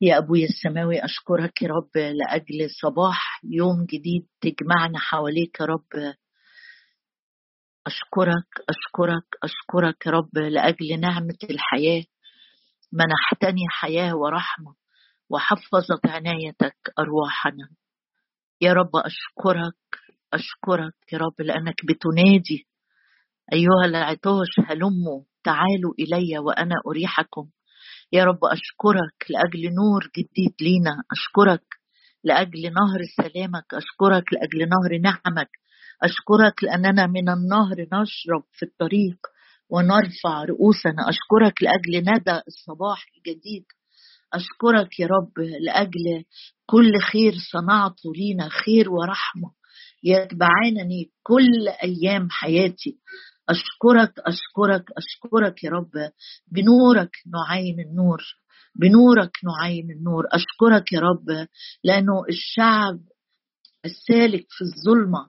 يا أبوي السماوي أشكرك يا رب لأجل صباح يوم جديد تجمعنا حواليك يا رب. أشكرك أشكرك أشكرك يا رب لأجل نعمة الحياة. منحتني حياة ورحمة وحفظت عنايتك أرواحنا. يا رب أشكرك أشكرك يا رب لأنك بتنادي. أيها العطاش هلموا تعالوا إلي وأنا أريحكم. يا رب أشكرك لأجل نور جديد لينا أشكرك لأجل نهر سلامك أشكرك لأجل نهر نعمك أشكرك لأننا من النهر نشرب في الطريق ونرفع رؤوسنا أشكرك لأجل ندى الصباح الجديد أشكرك يا رب لأجل كل خير صنعته لينا خير ورحمة يتبعانني كل أيام حياتي. أشكرك أشكرك أشكرك يا رب. بنورك نعين النور بنورك نعين النور. أشكرك يا رب لأنه الشعب السالك في الظلمة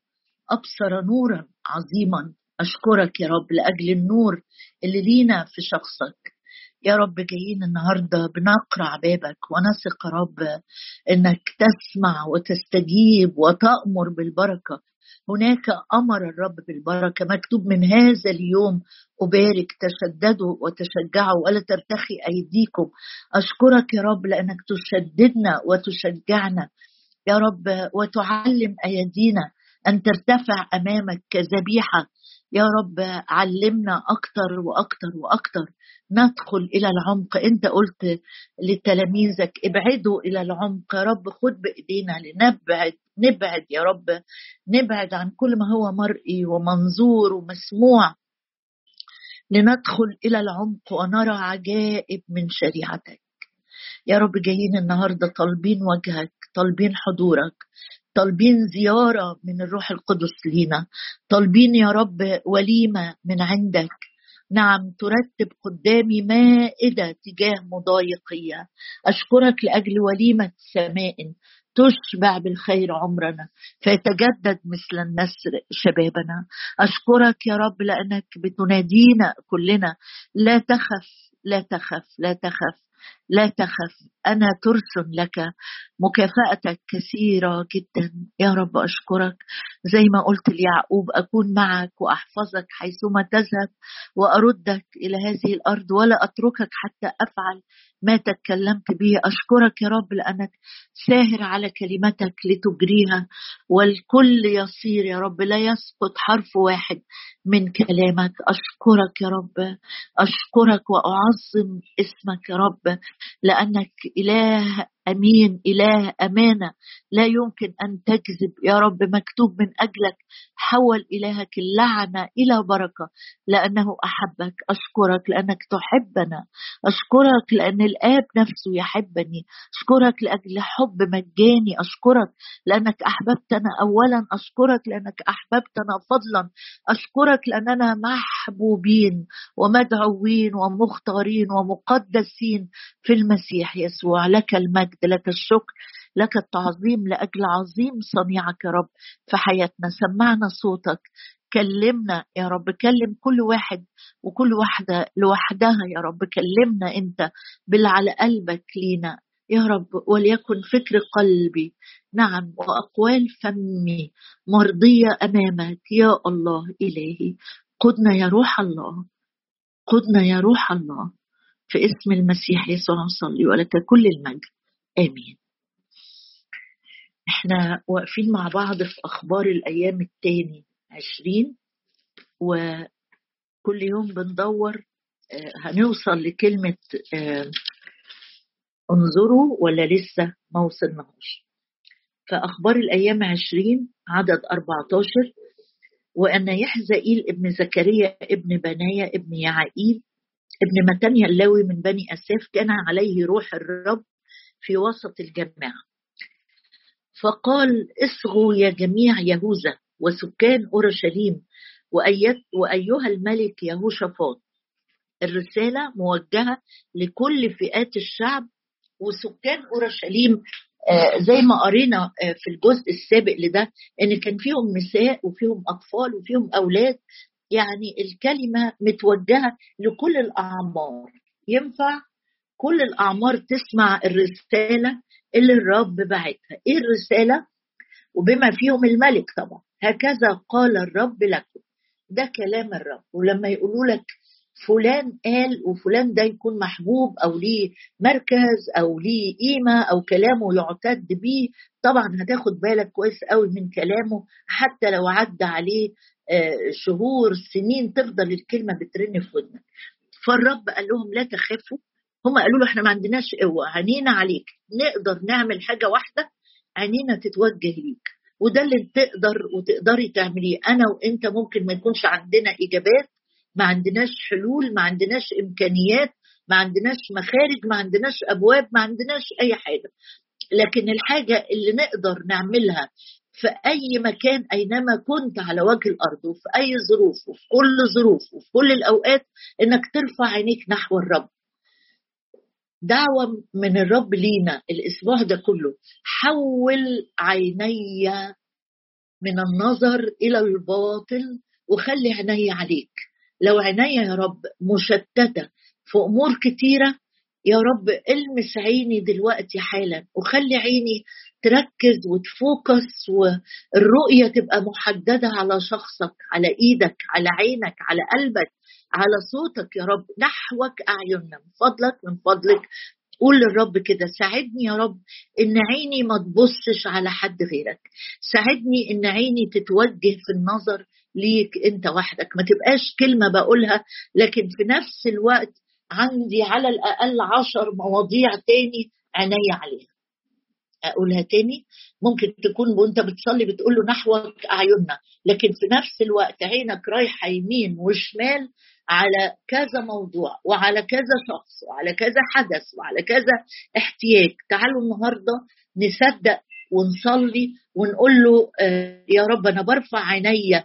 أبصر نورا عظيما. أشكرك يا رب لأجل النور اللي لينا في شخصك. يا رب جايين النهاردة بنقرع بابك ونثق يا رب إنك تسمع وتستجيب وتأمر بالبركة. هناك أمر الرب بالبركة مكتوب من هذا اليوم أبارك تشددوا وتشجعوا ولا ترتخي أيديكم. أشكرك يا رب لأنك تشددنا وتشجعنا. يا رب وتعلم أيدينا أن ترتفع أمامك كذبيحة يا رب علمنا أكتر وأكتر وأكتر ندخل إلى العمق. أنت قلت لتلاميذك ابعدوا إلى العمق. يا رب خد بإيدينا لنبعد نبعد يا رب نبعد عن كل ما هو مرئي ومنظور ومسموع لندخل إلى العمق ونرى عجائب من شريعتك. يا رب جايين النهارده طالبين وجهك طالبين حضورك. طالبين زيارة من الروح القدس لينا. طالبين يا رب وليمة من عندك. نعم ترتب قدامي مائدة تجاه مضايقية. أشكرك لأجل وليمة سماء تشبع بالخير عمرنا فيتجدد مثل النسر شبابنا. أشكرك يا رب لأنك بتنادينا كلنا. لا تخف لا تخف لا تخف. لا تخف أنا ترس لك مكافاتك كثيرة جدا. يا رب أشكرك. زي ما قلت ليعقوب أكون معك وأحفظك حيثما تذهب وأردك إلى هذه الأرض ولا أتركك حتى أفعل ما تكلمت به. أشكرك يا رب لأنك ساهر على كلمتك لتجريها والكل يصير يا رب. لا يسقط حرف واحد من كلامك. أشكرك يا رب. أشكرك وأعظم اسمك يا رب. لأنك إله أمين إله أمانة. لا يمكن أن تكذب. يا رب مكتوب من أجلك. حول إلهك اللعنة إلى بركة. لأنه أحبك. أشكرك لأنك تحبنا. أشكرك لأن الآب نفسه يحبني. أشكرك لأجل حب مجاني. أشكرك لأنك أحببتنا اولا. أشكرك لأنك أحببتنا فضلا. أشكرك لأننا محبوبين ومدعوين ومختارين ومقدسين في المسيح يسوع. لك المجد. المجد لك الشكر لك التعظيم لأجل عظيم صنيعك يا رب في حياتنا. سمعنا صوتك كلمنا يا رب كلم كل واحد وكل واحدة لوحدها يا رب. كلمنا أنت باللي على قلبك لينا يا رب وليكن فكر قلبي نعم وأقوال فمي مرضية أمامك يا الله إلهي. قدنا يا روح الله قدنا يا روح الله في اسم المسيح يسوع نصلي ولك كل المجد. آمين. إحنا واقفين مع بعض في أخبار الأيام التاني عشرين وكل يوم بندور آه، هنوصل لكلمة آه، انظروا ولا لسه ما وصلناش فأخبار الأيام عشرين عدد 14 وأن يحزئيل ابن زكريا ابن بنايا ابن يعائيل ابن متانيا اللاوي من بني أساف كان عليه روح الرب في وسط الجماعة فقال اصغوا يا جميع يهوذا وسكان أورشليم وأيها الملك يهوشافاط. الرسالة موجهة لكل فئات الشعب وسكان أورشليم آه، زي ما قرينا آه، في الجزء السابق لده إن كان فيهم نساء وفيهم أطفال وفيهم أولاد. يعني الكلمة متوجهة لكل الأعمار. ينفع؟ كل الأعمار تسمع الرسالة اللي الرب بعتها. إيه الرسالة؟ وبما فيهم الملك طبعا. هكذا قال الرب لكم. ده كلام الرب. ولما يقولوا لك فلان قال وفلان ده يكون محبوب أو ليه مركز أو ليه قيمة أو كلامه يعتد بيه طبعا هتاخد بالك كويس قوي من كلامه. حتى لو عدى عليه آه، شهور سنين تفضل الكلمة بترن في ودنك. فالرب قال لهم لا تخافوا. هم قالوا له إحنا ما عندناش قوة عينينا عليك. نقدر نعمل حاجة واحدة عينينا تتوجه ليك. وده اللي تقدر وتقدري تعمليه. أنا وأنت ممكن ما يكونش عندنا إجابات ما عندناش حلول ما عندناش إمكانيات ما عندناش مخارج ما عندناش أبواب ما عندناش أي حاجة. لكن الحاجة اللي نقدر نعملها في أي مكان أينما كنت على وجه الأرض وفي أي ظروف وفي كل ظروف وفي كل الأوقات إنك ترفع عينيك نحو الرب. دعوة من الرب لينا الأسبوع ده كله. حول عيني من النظر إلى الباطل وخلي عيني عليك. لو عيني يا رب مشتتة في أمور كتيرة يا رب المس عيني دلوقتي حالا. وخلي عيني تركز وتفوكس والرؤية تبقى محددة على شخصك على إيدك على عينك على قلبك. على صوتك يا رب نحوك أعيننا من فضلك من فضلك. قول للرب كده ساعدني يا رب إن عيني ما تبصش على حد غيرك. ساعدني إن عيني تتوجه في النظر ليك أنت وحدك. ما تبقاش كلمة بقولها لكن في نفس الوقت عندي على الأقل عشر مواضيع تاني عيني عليها. أقولها تاني؟ ممكن تكون وأنت بتصلي بتقول له نحوك أعيننا لكن في نفس الوقت عينك رايحة يمين وشمال على كذا موضوع وعلى كذا شخص وعلى كذا حدث وعلى كذا احتياج. تعالوا النهارده نصدق ونصلي ونقول له آه، يا رب أنا برفع عيني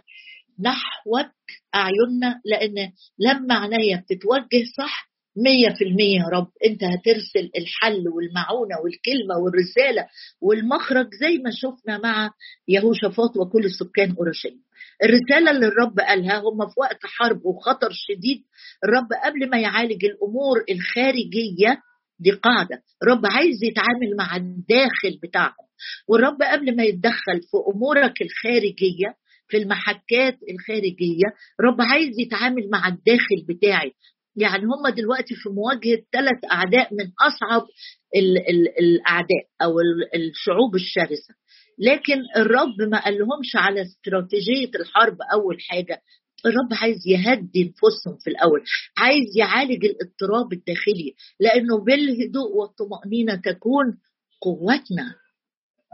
نحوك أعيننا لأن لما عينيا بتتوجه صح مية في المية يا رب. انت هترسل الحل والمعونة والكلمة والرسالة والمخرج زي ما شفنا مع يهوشافاط وكل سكان أورشليم. الرسالة اللي الرب قالها هم في وقت حرب وخطر شديد الرب قبل ما يعالج الأمور الخارجية دي قاعدة. الرب عايز يتعامل مع الداخل بتاعهم. والرب قبل ما يتدخل في أمورك الخارجية في المحكات الخارجية رب عايز يتعامل مع الداخل بتاعي. يعني هم دلوقتي في مواجهة ثلاث أعداء من أصعب ال ال الأعداء أو الشعوب الشرسة. لكن الرب ما قالهمش على استراتيجية الحرب أول حاجة. الرب عايز يهدي نفوسهم في الأول. عايز يعالج الاضطراب الداخلي. لأنه بالهدوء والطمأنينة تكون قوتنا.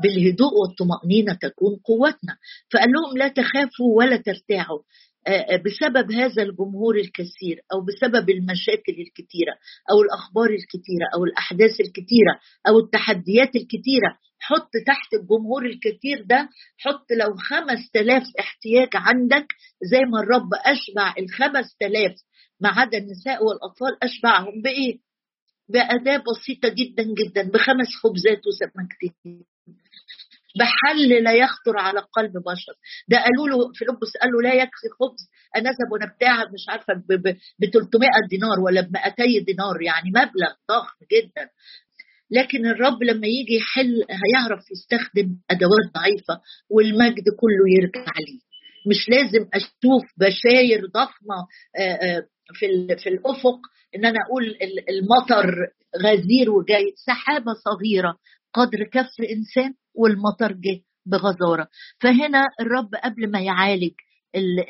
بالهدوء والطمأنينة تكون قوتنا. فقال لهم لا تخافوا ولا ترتاعوا. بسبب هذا الجمهور الكثير أو بسبب المشاكل الكثيرة أو الأخبار الكثيرة أو الأحداث الكثيرة أو التحديات الكثيرة حط تحت الجمهور الكثير ده حط لو خمس تلاف احتياج عندك زي ما الرب أشبع الخمس تلاف ما عدا النساء والأطفال أشبعهم بإيه؟ بأداة بسيطة جدا جدا بخمس خبزات وسمكتين بحل لا يخطر على قلب بشر. ده قالوا له فيلبس قال له لا يكفي خبز. انذهب ونبتاع مش عارفة ب 300 دينار ولا ب 200 دينار يعني مبلغ ضخم جدا. لكن الرب لما يجي يحل هيعرف يستخدم أدوات ضعيفة والمجد كله يرجع عليه مش لازم أشوف بشاير ضخمة في في الأفق إن أنا أقول المطر غزير وجاي. سحابة صغيرة قدر كف انسان والمطر جه بغزارة. فهنا الرب قبل ما يعالج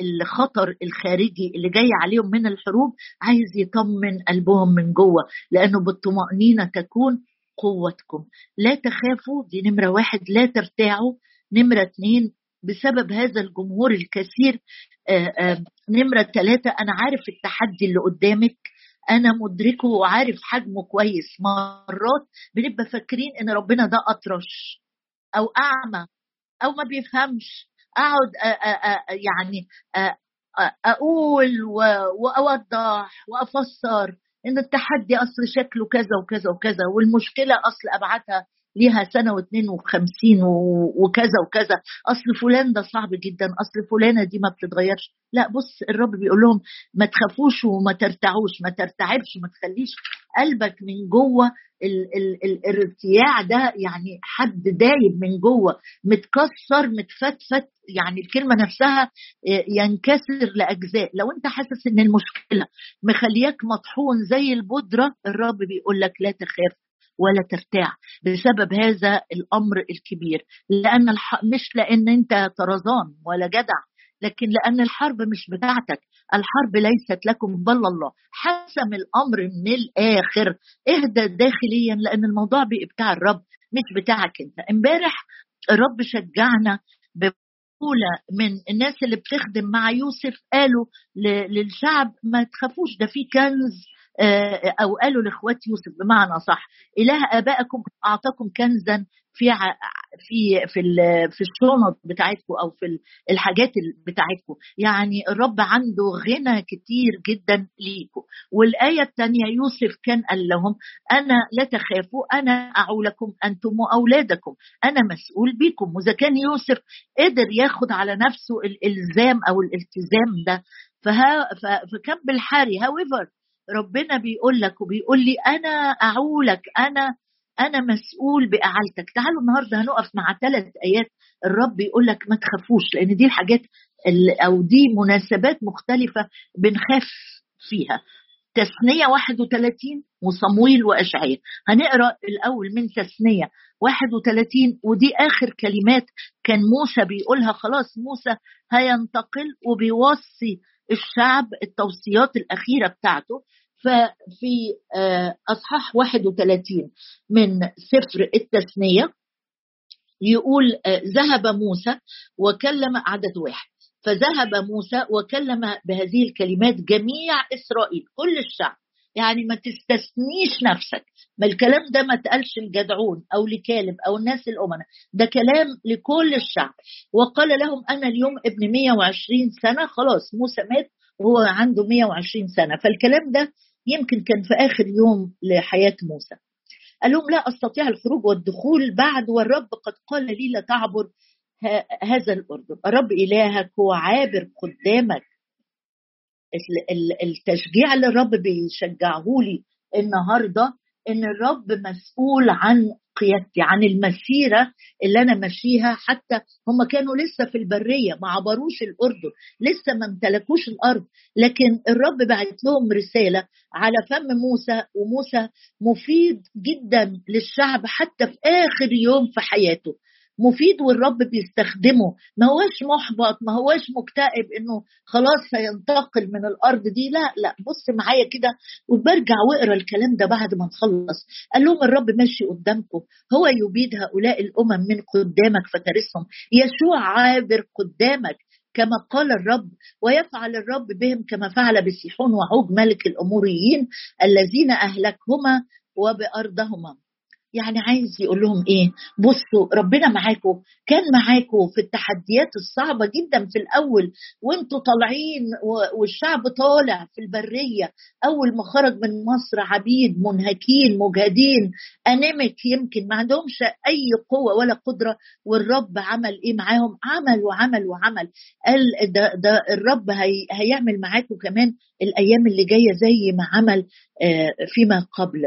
الخطر الخارجي اللي جاي عليهم من الحروب عايز يطمن قلبهم من جوه لأنه بالطمأنينة تكون قوتكم. لا تخافوا دي نمرة واحد لا ترتاعوا. نمرة اثنين بسبب هذا الجمهور الكثير آآ آآ نمرة ثلاثة أنا عارف التحدي اللي قدامك. أنا مدركه وعارف حجمه كويس. مرات بنبقى فاكرين إن ربنا ده أطرش. أو أعمى أو ما بيفهمش. أقعد يعني أقول وأوضح وأفسر إن التحدي أصل شكله كذا وكذا وكذا والمشكلة أصل ابعادها ليها سنة واثنين وخمسين وكذا وكذا. أصل فلان ده صعب جدا أصل فلانة دي ما بتتغيرش. لا بص الرب بيقول لهم ما تخافوش وما ترتعوش ما ترتعبش ما تخليش قلبك من جوه ال ال الارتياع ده يعني حد دايب من جوه متكسر متفتفت يعني الكلمة نفسها آه، ينكسر لأجزاء. لو أنت حاسس إن المشكلة مخلياك مطحون زي البودرة الرب بيقول لك لا تخاف ولا ترتاع بسبب هذا الأمر الكبير. لأن الح... مش لأن أنت طرزان ولا جدع لكن لأن الحرب مش بتاعتك الحرب ليست لكم بل الله. حسم الأمر من الآخر. اهدى داخليا لأن الموضوع بتاع الرب مش بتاعك أنت. امبارح الرب شجعنا بقولة من الناس اللي بتخدم مع يوسف قالوا للشعب ما تخافوش ده في كنز آه، أو قالوا لإخوات يوسف بمعنى صح. إله آبائكم أعطاكم كنزا في في في في الشنط بتاعتكم أو في الحاجات بتاعتكم يعني الرب عنده غنى كتير جدا ليكم والآية الثانية يوسف كان قال لهم أنا لا تخافوا أنا أعولكم أنتم وأولادكم. أنا مسؤول بكم. وإذا كان يوسف قدر ياخد على نفسه الالزام أو الالتزام ده. فها فكان بالحاري هاويفر ربنا بيقول لك وبيقول لي أنا أعولك أنا أنا مسؤول بأعالتك. تعالوا النهارده هنقف مع ثلاث آيات الرب بيقول لك ما تخافوش لأن دي الحاجات أو دي مناسبات مختلفة بنخاف فيها. تثنية 31 وصمويل وأشعية هنقرأ الأول من تثنية 31 ودي آخر كلمات كان موسى بيقولها. خلاص موسى هينتقل وبيوصي الشعب التوصيات الأخيرة بتاعته. ففي آه، أصحاح 31 من سفر التثنية يقول آه، ذهب موسى وكلم عدد واحد. فذهب موسى وكلم بهذه الكلمات جميع إسرائيل كل الشعب. يعني ما تستثنيش نفسك. ما الكلام ده ما تقالش الجدعون أو لكالب أو الناس الأمناء. ده كلام لكل الشعب. وقال لهم أنا اليوم ابن 120 سنة خلاص موسى مات وهو عنده 120 سنة. فالكلام ده يمكن كان في آخر يوم لحياة موسى. قال لهم لا أستطيع الخروج والدخول بعد والرب قد قال لي لا تعبر هذا الأردن. الرب إلهك هو عابر قدامك. التشجيع اللي الرب بيشجعه لي النهارده إن الرب مسؤول عن قيادتي عن المسيرة اللي أنا ماشيها حتى هم كانوا لسه في البرية ما عبروش الأردن لسه ما امتلكوش الأرض. لكن الرب بعت لهم رسالة على فم موسى وموسى مفيد جدا للشعب حتى في آخر يوم في حياته. مفيد والرب بيستخدمه. ما هوش محبط ما هوش مكتئب إنه خلاص هينتقل من الأرض دي. لا لا بص معايا كده وبرجع واقرأ الكلام ده بعد ما نخلص. قال لهم الرب ماشي قدامكم. هو يبيد هؤلاء الأمم من قدامك فترسهم. يشوع عابر قدامك كما قال الرب ويفعل الرب بهم كما فعل بسيحون وعوج ملك الأموريين الذين أهلكهما وبأرضهما. يعني عايز يقول لهم إيه؟ بصوا ربنا معاكم. كان معاكم في التحديات الصعبة جدا في الأول وانتوا طالعين والشعب طالع في البرية. أول ما خرج من مصر عبيد منهكين مجهدين انيمك يمكن ما عندهمش أي قوة ولا قدرة. والرب عمل إيه معاهم؟ عمل وعمل وعمل. قال ده, ده الرب هي هيعمل معاكم كمان الأيام اللي جاية زي ما عمل آه، فيما قبل.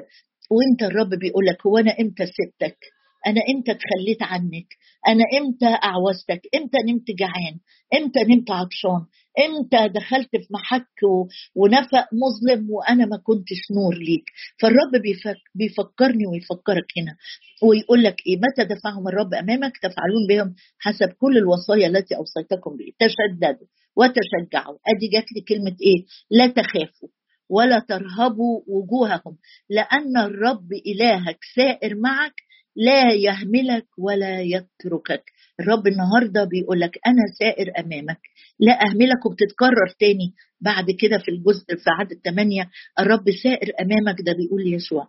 وانت الرب بيقول لك هو أنا إمتى سبتك؟ أنا إمتى تخليت عنك؟ أنا إمتى أعوزتك؟ إمتى نمت جعان؟ إمتى نمت عطشان؟ إمتى دخلت في محك ونفق مظلم وأنا ما كنتش نور ليك؟ فالرب بيفك بيفكرني ويفكرك هنا ويقول لك إيه؟ متى دفعهم الرب أمامك؟ تفعلون بهم حسب كل الوصايا التي أوصيتكم به تشددوا وتشجعوا. أدي جات لي كلمة إيه؟ لا تخافوا. ولا ترهبوا وجوههم لأن الرب إلهك سائر معك لا يهملك ولا يتركك. الرب النهاردة بيقول لك أنا سائر أمامك. لا أهملك وبتتكرر تاني بعد كده في الجزء في عدد ثمانية الرب سائر أمامك ده بيقول يسوع.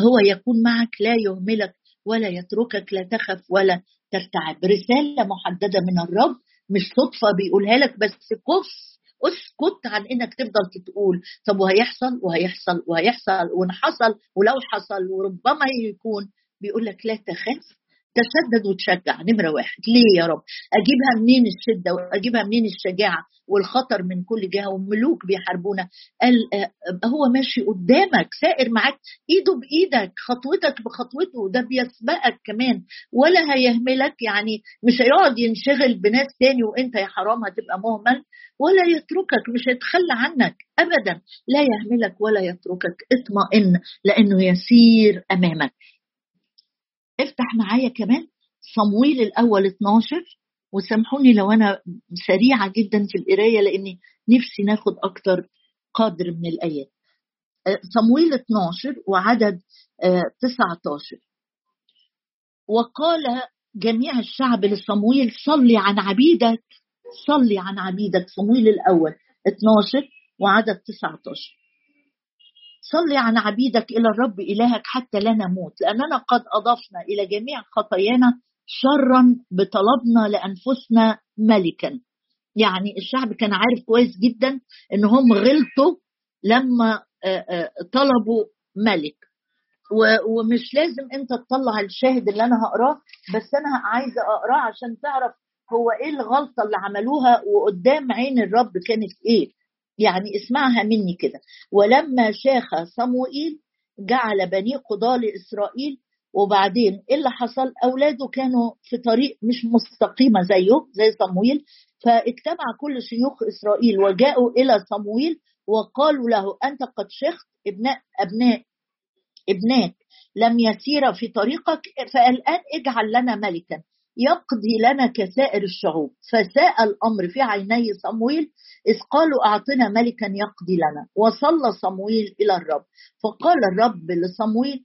هو يكون معك لا يهملك ولا يتركك لا تخف ولا ترتعب. رسالة محددة من الرب مش صدفة بيقولها لك بس كف اسكت عن إنك تفضل تقول طب وهيحصل؟ وهيحصل وهيحصل وإن حصل ولو حصل وربما يكون. بيقول لك لا تخاف. تشدد وتشجع نمرة واحد. ليه يا رب؟ أجيبها منين الشدة وأجيبها منين الشجاعة والخطر من كل جهة وملوك بيحاربونا؟ قال آه، هو ماشي قدامك سائر معاك إيده بإيدك خطوتك بخطوته ده بيسبقك كمان. ولا هيهملك يعني مش هيقعد ينشغل بناس تاني وأنت يا حرام هتبقى مهمل. ولا يتركك مش هيتخلى عنك ابدا. لا يهملك ولا يتركك اطمئن لأنه يسير أمامك. افتح معايا كمان صمويل الأول 12 وسامحوني لو أنا سريعة جدا في القراية لأني نفسي ناخد أكتر قدر من الآيات. آه، صمويل 12 وعدد 19 آه، وقال جميع الشعب لصمويل صلي عن عبيدك صلي عن عبيدك. صمويل الأول 12 وعدد 19 صلي عن عبيدك إلى الرب إلهك حتى لا نموت لأننا قد أضفنا إلى جميع خطايانا شرا بطلبنا لأنفسنا ملكا. يعني الشعب كان عارف كويس جدا إن هم غلطوا لما طلبوا ملك. ومش لازم أنت تطلع الشاهد اللي أنا هقراه بس أنا عايزه أقراه عشان تعرف هو إيه الغلطة اللي عملوها وقدام عين الرب كانت إيه. يعني اسمعها مني كده. ولما شاخ صموئيل جعل بني قضاة لإسرائيل وبعدين إيه اللي حصل؟ أولاده كانوا في طريق مش مستقيمة زيه زي صمويل فاجتمع كل شيوخ إسرائيل وجاءوا إلى صمويل وقالوا له أنت قد شخت ابناء أبناء ابناك لم يسير في طريقك فالآن اجعل لنا ملكا. يقضي لنا كسائر الشعوب. فساء الأمر في عيني صمويل إذ قالوا أعطنا ملكا يقضي لنا. وصلى صمويل إلى الرب. فقال الرب لصمويل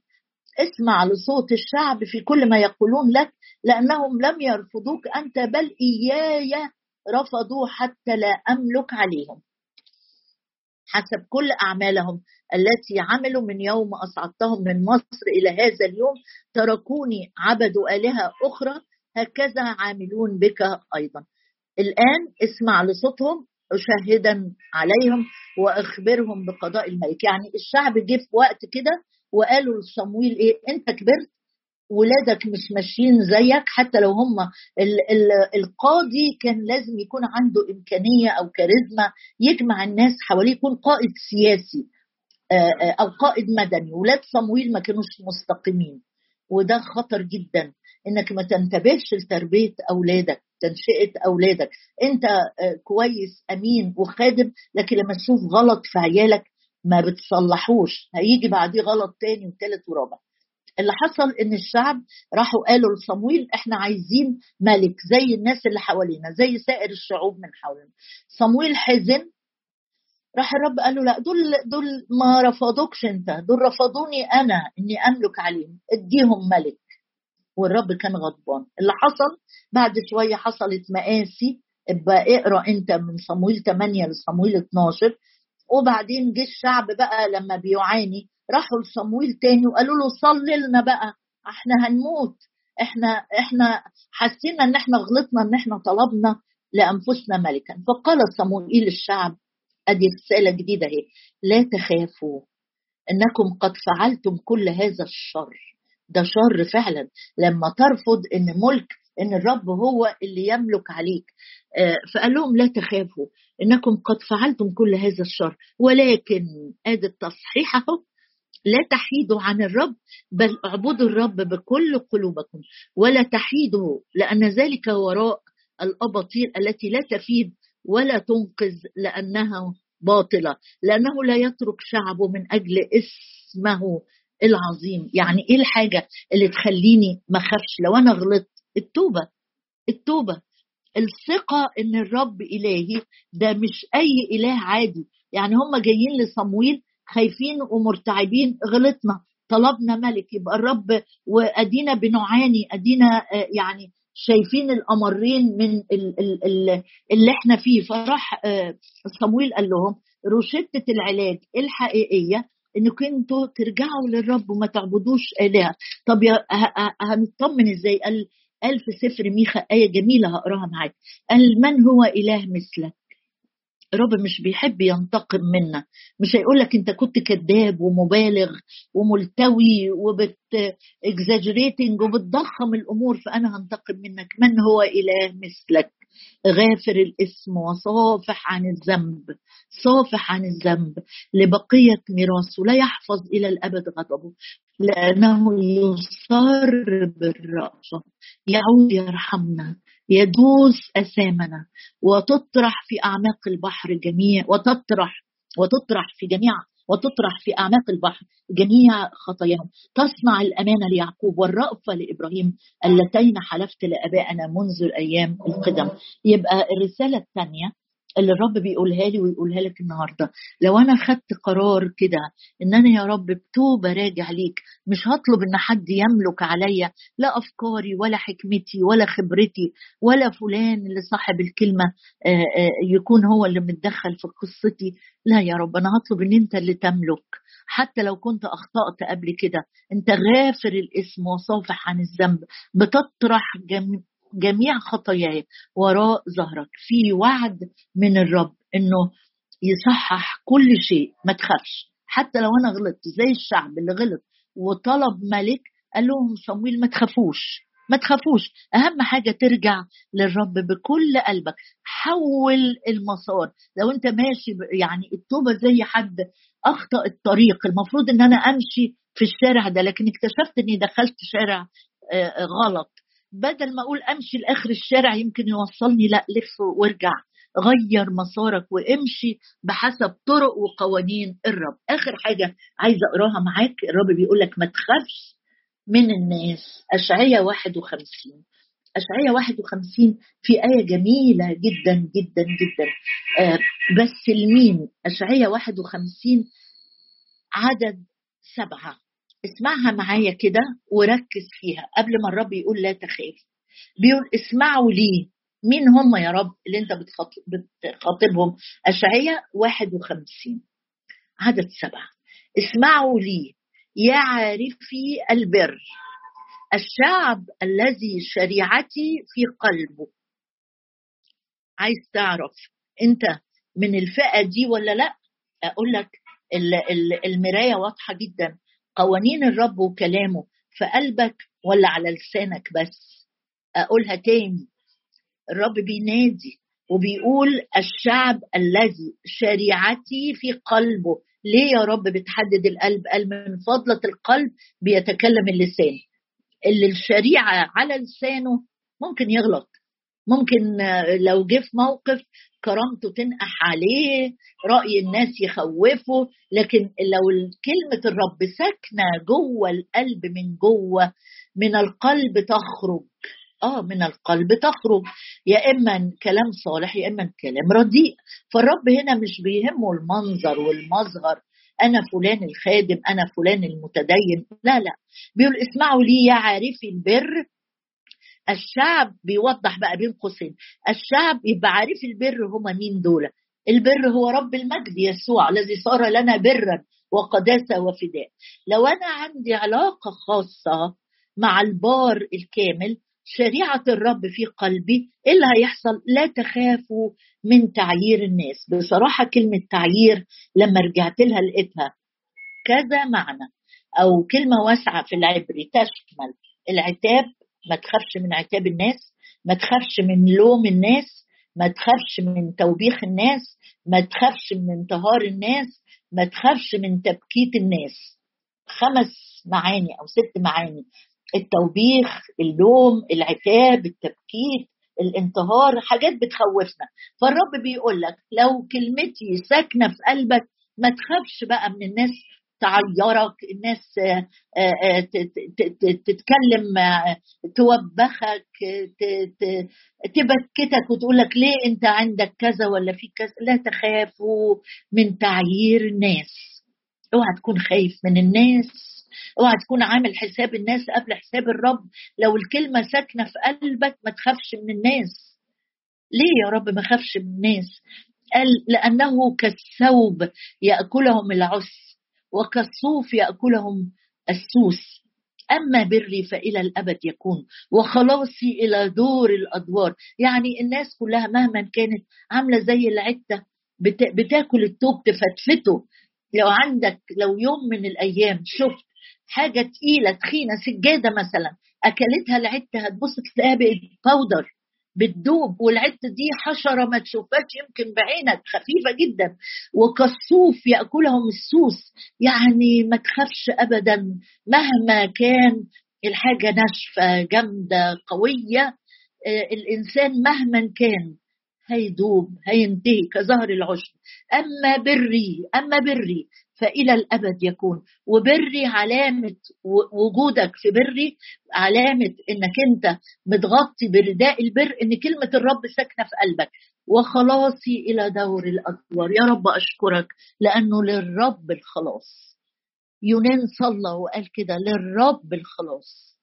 اسمع لصوت الشعب في كل ما يقولون لك لأنهم لم يرفضوك أنت بل إياي رفضوا حتى لا أملك عليهم. حسب كل أعمالهم التي عملوا من يوم أصعدتهم من مصر إلى هذا اليوم تركوني عبدوا آلهة أخرى هكذا عاملون بك أيضا. الآن اسمع لصوتهم شاهدا عليهم وأخبرهم بقضاء الملك. يعني الشعب جه في وقت كده وقالوا لصمويل إيه؟ أنت كبرت ولادك مش ماشيين زيك حتى لو هم ال ال القاضي كان لازم يكون عنده إمكانية أو كاريزما يجمع الناس حواليه يكون قائد سياسي أو قائد مدني. ولاد صمويل ما كانوش مستقيمين وده خطر جدا. إنك ما تنتبهش لتربية أولادك تنشئة أولادك. أنت آه، كويس أمين وخادم لكن لما تشوف غلط في عيالك ما بتصلحوش. هيجي بعديه غلط تاني وتالت ورابع. اللي حصل إن الشعب راحوا قالوا لصمويل إحنا عايزين ملك زي الناس اللي حوالينا زي سائر الشعوب من حولنا. صمويل حزن راح الرب قال له لا دول دول ما رفضوكش أنت دول رفضوني أنا إني أملك عليهم اديهم ملك. والرب كان غضبان. اللي حصل بعد شوية حصلت مقاسي ابقى اقرأ انت من صمويل 8 لصمويل 12 وبعدين جه الشعب بقى لما بيعاني راحوا لصمويل تاني وقالوا له صلي لنا بقى. إحنا هنموت. إحنا إحنا حسينا ان إحنا غلطنا ان إحنا طلبنا لأنفسنا ملكا. فقال صموئيل الشعب أدي رسالة جديدة أهي. لا تخافوا إنكم قد فعلتم كل هذا الشر. ده شر فعلا. لما ترفض إن ملك إن الرب هو اللي يملك عليك. آه، فقال لهم لا تخافوا إنكم قد فعلتم كل هذا الشر. ولكن آدي التصحيح أهو لا تحيدوا عن الرب بل اعبدوا الرب بكل قلوبكم. ولا تحيدوا لأن ذلك وراء الأباطيل التي لا تفيد ولا تنقذ لأنها باطلة. لأنه لا يترك شعبه من أجل اسمه العظيم. يعني إيه الحاجة اللي تخليني ما أخافش؟ لو أنا غلطت التوبة التوبة. الثقة إن الرب إلهي ده مش أي إله عادي. يعني هم جايين لصمويل خايفين ومرتعبين غلطنا. طلبنا ملك يبقى الرب وأدينا بنعاني أدينا آه، يعني شايفين الأمرين من اللي إحنا فيه. فراح آه، صمويل قال لهم روشتة العلاج الحقيقية إنكم أنتوا ترجعوا للرب وما تعبدوش آلهة. طب يا هنطمن إزاي؟ قال قال في سفر ميخا آية جميلة هقراها معاك. قال من هو إله مثلك؟ الرب مش بيحب ينتقم منا. مش هيقول لك أنت كنت كذاب ومبالغ وملتوي وبت اكزاجريتنج وبتضخم الأمور فأنا هنتقم منك. من هو إله مثلك؟ غافر الاسم وصافح عن الذنب صافح عن الذنب. لبقية ميراثه لا يحفظ إلى الأبد غضبه لأنه يصر بالرأفة يعود يرحمنا يدوس أسامنا. وتطرح في أعماق البحر جميع وتطرح وتطرح في جميع وتطرح في أعماق البحر جميع خطاياهم. تصنع الأمانة ليعقوب والرأفة لإبراهيم اللتين حلفت لآبائنا منذ الأيام القدم. يبقى الرسالة الثانية اللي الرب بيقولها لي ويقولها لك النهارده. لو أنا خدت قرار كده إن أنا يا رب بتوبة راجع ليك مش هطلب إن حد يملك عليا لا أفكاري ولا حكمتي ولا خبرتي ولا فلان اللي صاحب الكلمة يكون هو اللي متدخل في قصتي. لا يا رب أنا هطلب إن أنت اللي تملك. حتى لو كنت أخطأت قبل كده أنت غافر الاسم وصافح عن الذنب بتطرح جميع خطاياي وراء ظهرك. في وعد من الرب إنه يصحح كل شيء ما تخافش. حتى لو أنا غلطت زي الشعب اللي غلط وطلب ملك قال لهم صمويل ما تخافوش ما تخافوش. أهم حاجة ترجع للرب بكل قلبك. حول المسار. لو أنت ماشي يعني التوبة زي حد أخطأ الطريق المفروض إن أنا أمشي في الشارع ده لكن اكتشفت إني دخلت شارع غلط. بدل ما أقول أمشي لآخر الشارع يمكن يوصلني لا لف وارجع. غير مسارك وامشي بحسب طرق وقوانين الرب. آخر حاجة عايزة أقراها معاك الرب بيقول لك ما تخافش من الناس. اشعياء 51 اشعياء 51 في آية جميلة جدا جدا جدا. آه بس لمين؟ اشعياء 51 عدد سبعة. اسمعها معايا كده وركز فيها قبل ما الرب يقول لا تخاف. بيقول اسمعوا لي مين هم يا رب اللي انت بتخاطبهم؟ أشعية 51 عدد سبعة. اسمعوا لي يا عارفي البر الشعب الذي شريعتي في قلبه. عايز تعرف انت من الفئة دي ولا لا؟ أقول لك المراية واضحة جدا. قوانين الرب وكلامه في قلبك ولا على لسانك بس. أقولها تاني. الرب بينادي وبيقول الشعب الذي شريعتي في قلبه. ليه يا رب بتحدد القلب؟ قال من فضلة القلب بيتكلم اللسان. اللي الشريعة على لسانه ممكن يغلط. ممكن لو جه في موقف كرامته تنقح عليه رأي الناس يخوفه لكن لو كلمة الرب ساكنة جوه القلب من جوه من القلب تخرج. آه من القلب تخرج. يا إما كلام صالح يا إما كلام رديء. فالرب هنا مش بيهمه المنظر والمظهر. أنا فلان الخادم أنا فلان المتدين. لا لا. بيقول اسمعوا لي يا عارفي البر الشعب بيوضح بقى بين قوسين. الشعب يبقى عارف البر هما مين دول. البر هو رب المجد يسوع الذي صار لنا برا وقداسة وفداء. لو أنا عندي علاقة خاصة مع البار الكامل شريعة الرب في قلبي إيه اللي هيحصل؟ لا تخافوا من تعيير الناس. بصراحة كلمة تعيير لما رجعت لها لقيتها كذا معنى أو كلمة واسعة في العبري تشمل العتاب ما تخافش من عتاب الناس ما تخافش من لوم الناس ما تخافش من توبيخ الناس ما تخافش من انتهار الناس ما تخافش من تبكيت الناس. خمس معاني أو ست معاني. التوبيخ اللوم العتاب التبكيت الانتهار حاجات بتخوفنا. فالرب بيقول لك لو كلمتي ساكنة في قلبك ما تخافش بقى من الناس. تعيرك الناس تتكلم توبخك تبكتك وتقول لك ليه انت عندك كذا ولا في كذا؟ لا تخافوا من تعيير الناس اوعى تكون خايف من الناس. اوعى تكون عامل حساب الناس قبل حساب الرب. لو الكلمة ساكنة في قلبك ما تخافش من الناس. ليه يا رب ما خافش من الناس؟ قال لأنه كالثوب يأكلهم العس وكالصوف يأكلهم السوس. أما بري فإلى الأبد يكون وخلاصي إلى دور الأدوار. يعني الناس كلها مهما كانت عاملة زي العته بتاكل التوب تفتفته. لو عندك لو يوم من الأيام شفت حاجة تقيلة تخينة سجادة مثلا أكلتها العته هتبص تلاقيها بقت powder بتدوب والعته دي حشرة ما تشوفهاش يمكن بعينك خفيفة جدا. وكالصوف يأكلهم السوس يعني ما تخافش ابدا. مهما كان الحاجة ناشفة جامدة قوية آه، الإنسان مهما كان هيدوب هينتهي كظهر العشب. أما بري أما بري فإلى الأبد يكون. وبري علامة وجودك في بري علامة إنك أنت متغطي برداء البر إن كلمة الرب ساكنة في قلبك. وخلاصي إلى دور الأدوار. يا رب أشكرك لأنه للرب الخلاص. يونان صلى وقال كده للرب الخلاص.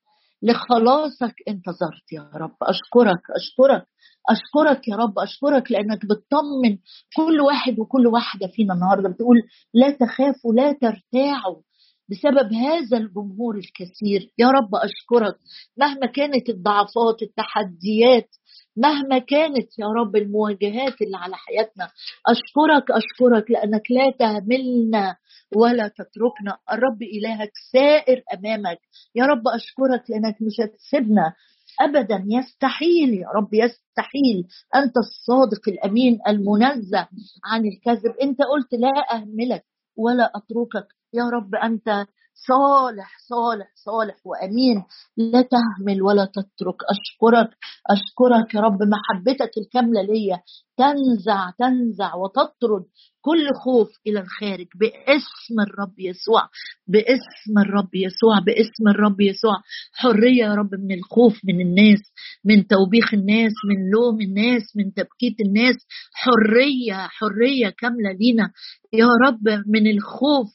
لخلاصك انتظرت يا رب. أشكرك أشكرك أشكرك يا رب أشكرك لأنك بتطمن كل واحد وكل واحدة فينا النهاردة. بتقول لا تخافوا لا ترتاعوا بسبب هذا الجمهور الكثير. يا رب أشكرك مهما كانت الضعفات التحديات مهما كانت يا رب المواجهات اللي على حياتنا أشكرك أشكرك لأنك لا تهملنا ولا تتركنا. الرب إلهك سائر أمامك. يا رب أشكرك لأنك مش هتسيبنا ابدا. يستحيل يا رب يستحيل. أنت الصادق الأمين المنزه عن الكذب. أنت قلت لا أهملك ولا أتركك. يا رب أنت صالح صالح صالح وأمين. لا تهمل ولا تترك. أشكرك أشكرك يا رب. محبتك الكاملة ليا. تنزع تنزع وتطرد كل خوف إلى الخارج باسم الرب يسوع باسم الرب يسوع باسم الرب يسوع. حرية يا رب من الخوف من الناس من توبيخ الناس من لوم الناس من تبكيت الناس. حرية حرية كاملة لينا. يا رب من الخوف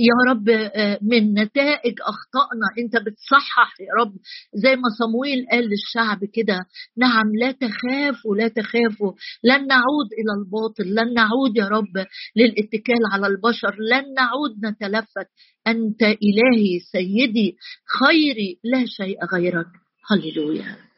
يا رب آه، من نتائج اخطائنا أنت بتصحح يا رب. زي ما صمويل قال للشعب كده نعم لا تخافوا لا تخافوا. لن نعود إلى الباطل. لن نعود يا رب للاتكال على البشر. لن نعود نتلفت. أنت إلهي سيدي خيري لا شيء غيرك. هللويا.